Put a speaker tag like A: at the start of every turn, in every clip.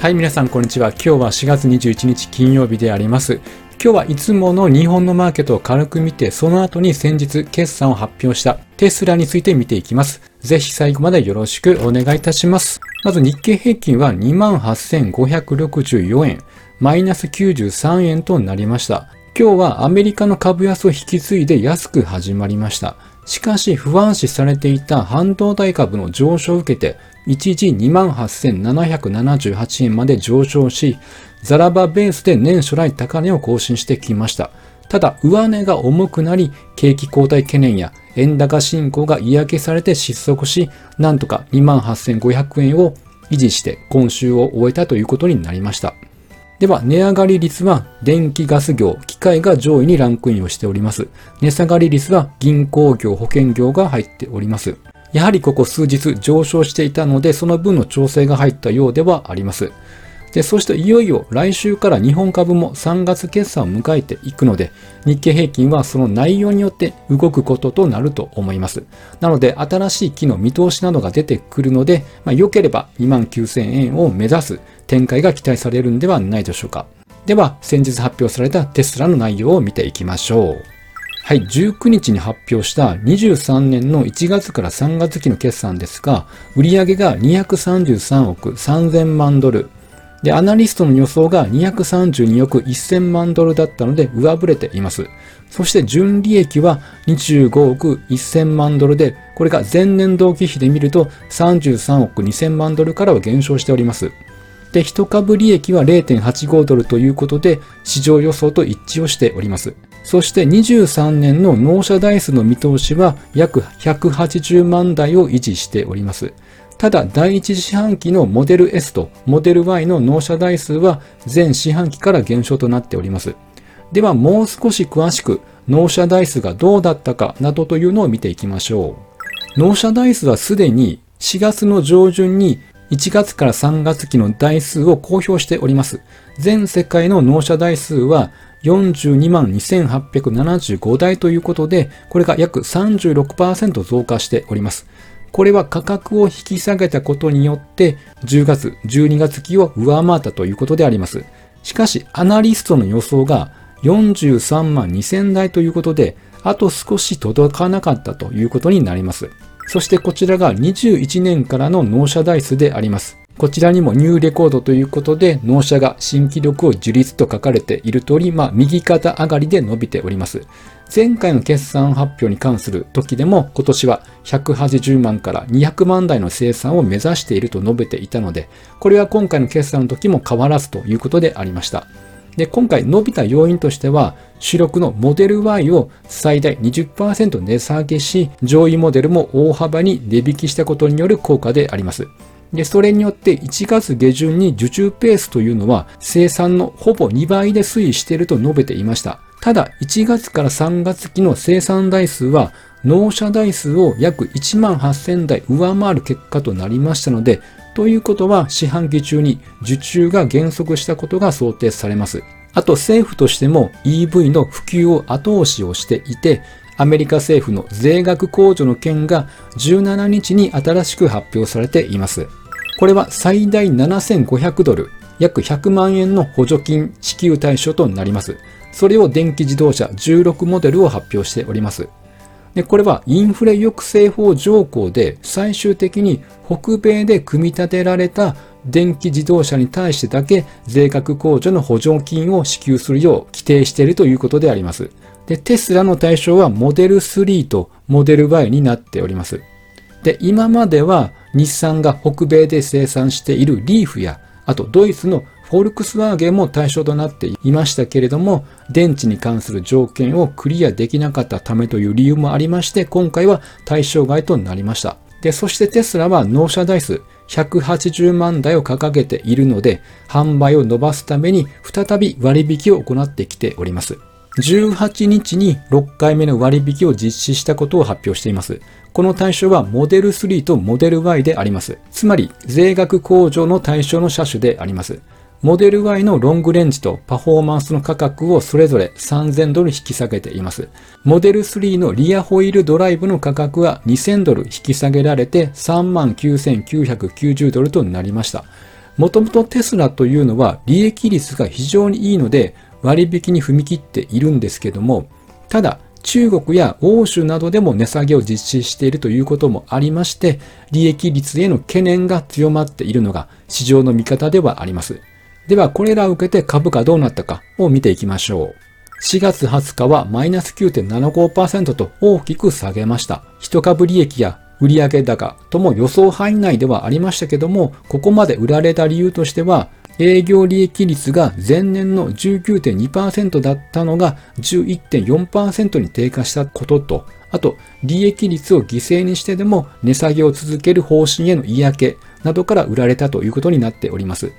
A: はい、皆さん、こんにちは。今日は4月21日金曜日であります。今日はいつもの日本のマーケットを軽く見て、その後に先日決算を発表したテスラについて見ていきます。ぜひ最後までよろしくお願いいたします。まず日経平均は28,564円、マイナス93円となりました。今日はアメリカの株安を引き継いで安く始まりました。しかし不安視されていた半導体株の上昇を受けて、一時28,778円まで上昇し、ザラバベースで年初来高値を更新してきました。ただ、上値が重くなり、景気後退懸念や円高進行が嫌気されて失速し、なんとか28,500円を維持して今週を終えたということになりました。では、値上がり率は電気ガス業、機械が上位にランクインをしております。値下がり率は銀行業、保険業が入っております。やはりここ数日上昇していたので、その分の調整が入ったようではあります。で、そしていよいよ来週から日本株も3月決算を迎えていくので、日経平均はその内容によって動くこととなると思います。なので、新しい木の見通しなどが出てくるので、まあ、良ければ2万9000円を目指す展開が期待されるんではないでしょうか。では、先日発表されたテスラの内容を見ていきましょう。はい、19日に発表した23年の1月から3月期の決算ですが、売上が233億3000万ドル。で、アナリストの予想が232億1000万ドルだったので上振れています。そして純利益は25億1000万ドルで、これが前年同期比で見ると33億2000万ドルからは減少しております。で、一株利益は0.85ドルということで、市場予想と一致をしております。そして23年の納車台数の見通しは約180万台を維持しております。ただ、第一四半期のモデル S とモデル Y の納車台数は全四半期から減少となっております。では、もう少し詳しく納車台数がどうだったかなどというのを見ていきましょう。納車台数はすでに4月の上旬に1月から3月期の台数を公表しております。全世界の納車台数は42万2875台ということで、これが約36%増加しております。これは価格を引き下げたことによって10月、12月期を上回ったということであります。しかし、アナリストの予想が43万2000台ということで、あと少し届かなかったということになります。そしてこちらが21年からの納車台数であります。こちらにもニューレコードということで、納車が新記録を樹立と書かれている通り、まあ、右肩上がりで伸びております。前回の決算発表に関する時でも、今年は180万から200万台の生産を目指していると述べていたので、これは今回の決算の時も変わらずということでありました。で、今回伸びた要因としては、主力のモデル Y を最大20%値下げし、上位モデルも大幅に値引きしたことによる効果であります。で、それによって1月下旬に受注ペースというのは生産のほぼ2倍で推移していると述べていました。ただ、1月から3月期の生産台数は納車台数を約1万8000台上回る結果となりましたので、ということは四半期中に受注が減速したことが想定されます。あと政府としても EV の普及を後押しをしていて、アメリカ政府の税額控除の件が17日に新しく発表されています。これは最大7500ドル、約100万円の補助金支給対象となります。それを電気自動車16モデルを発表しております。でこれはインフレ抑制法条項で最終的に北米で組み立てられた電気自動車に対してだけ税額控除の補助金を支給するよう規定しているということであります。で、テスラの対象はモデル3とモデル Y になっております。で、今までは日産が北米で生産しているリーフや、あとドイツのフォルクスワーゲンも対象となっていましたけれども、電池に関する条件をクリアできなかったためという理由もありまして、今回は対象外となりました。で、そしてテスラは納車台数180万台を掲げているので、販売を伸ばすために再び割引を行ってきております。18日に6回目の割引を実施したことを発表しています。この対象はモデル3とモデル Y であります。つまり、税額控除の対象の車種であります。モデル Y のロングレンジとパフォーマンスの価格をそれぞれ3000ドル引き下げています。モデル3のリアホイールドライブの価格は2000ドル引き下げられて39,990ドルとなりました。もともとテスラというのは利益率が非常にいいので割引に踏み切っているんですけども、ただ中国や欧州などでも値下げを実施しているということもありまして、利益率への懸念が強まっているのが市場の見方ではあります。では、これらを受けて株価どうなったかを見ていきましょう。4月20日はマイナス9.75%と大きく下げました。一株利益や売上高とも予想範囲内ではありましたけども、ここまで売られた理由としては、営業利益率が前年の19.2%だったのが11.4%に低下したことと、あと、利益率を犠牲にしてでも値下げを続ける方針への嫌気などから売られたということになっております。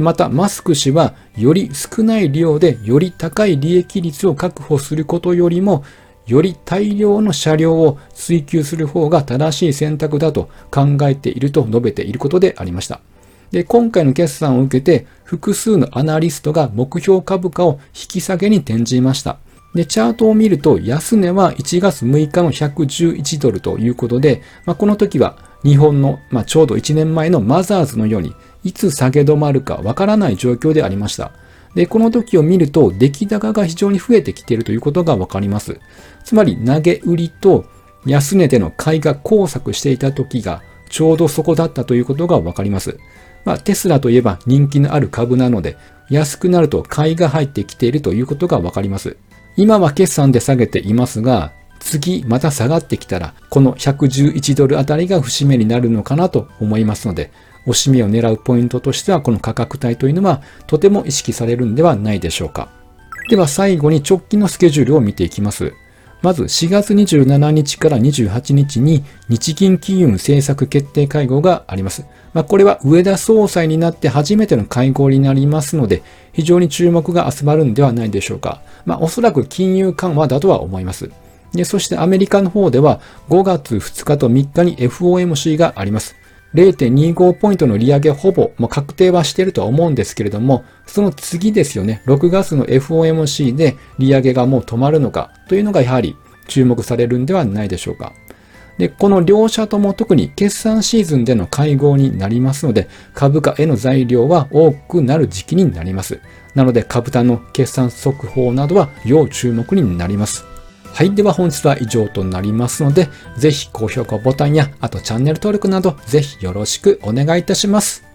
A: また、マスク氏は、より少ない量でより高い利益率を確保することよりも、より大量の車両を追求する方が正しい選択だと考えていると述べていることでありました。で、今回の決算を受けて、複数のアナリストが目標株価を引き下げに転じました。で、チャートを見ると、安値は1月6日の111ドルということで、まあ、この時は日本の、まあ、ちょうど1年前のマザーズのように、いつ下げ止まるかわからない状況でありました。で、この時を見ると、出来高が非常に増えてきているということがわかります。つまり、投げ売りと安値での買いが交錯していた時が、ちょうどそこだったということがわかります。まあ、テスラといえば人気のある株なので、安くなると買いが入ってきているということがわかります。今は決算で下げていますが、次また下がってきたら、この111ドルあたりが節目になるのかなと思いますので、押し目を狙うポイントとしては、この価格帯というのはとても意識されるんではないでしょうか。では最後に直近のスケジュールを見ていきます。まず4月27日から28日に日銀金融政策決定会合があります。まあ、これは上田総裁になって初めての会合になりますので、非常に注目が集まるんではないでしょうか。まあ、おそらく金融緩和だとは思います。で、そしてアメリカの方では5月2日と3日に FOMC があります。0.25ポイントの利上げほぼもう確定はしているとは思うんですけれども、その次ですよね、6月の FOMC で利上げがもう止まるのかというのがやはり注目されるんではないでしょうか。で、この両者とも特に決算シーズンでの会合になりますので、株価への材料は多くなる時期になります。なので株価の決算速報などは要注目になります。はい。では本日は以上となりますので、ぜひ高評価ボタンや、あとチャンネル登録など、ぜひよろしくお願いいたします。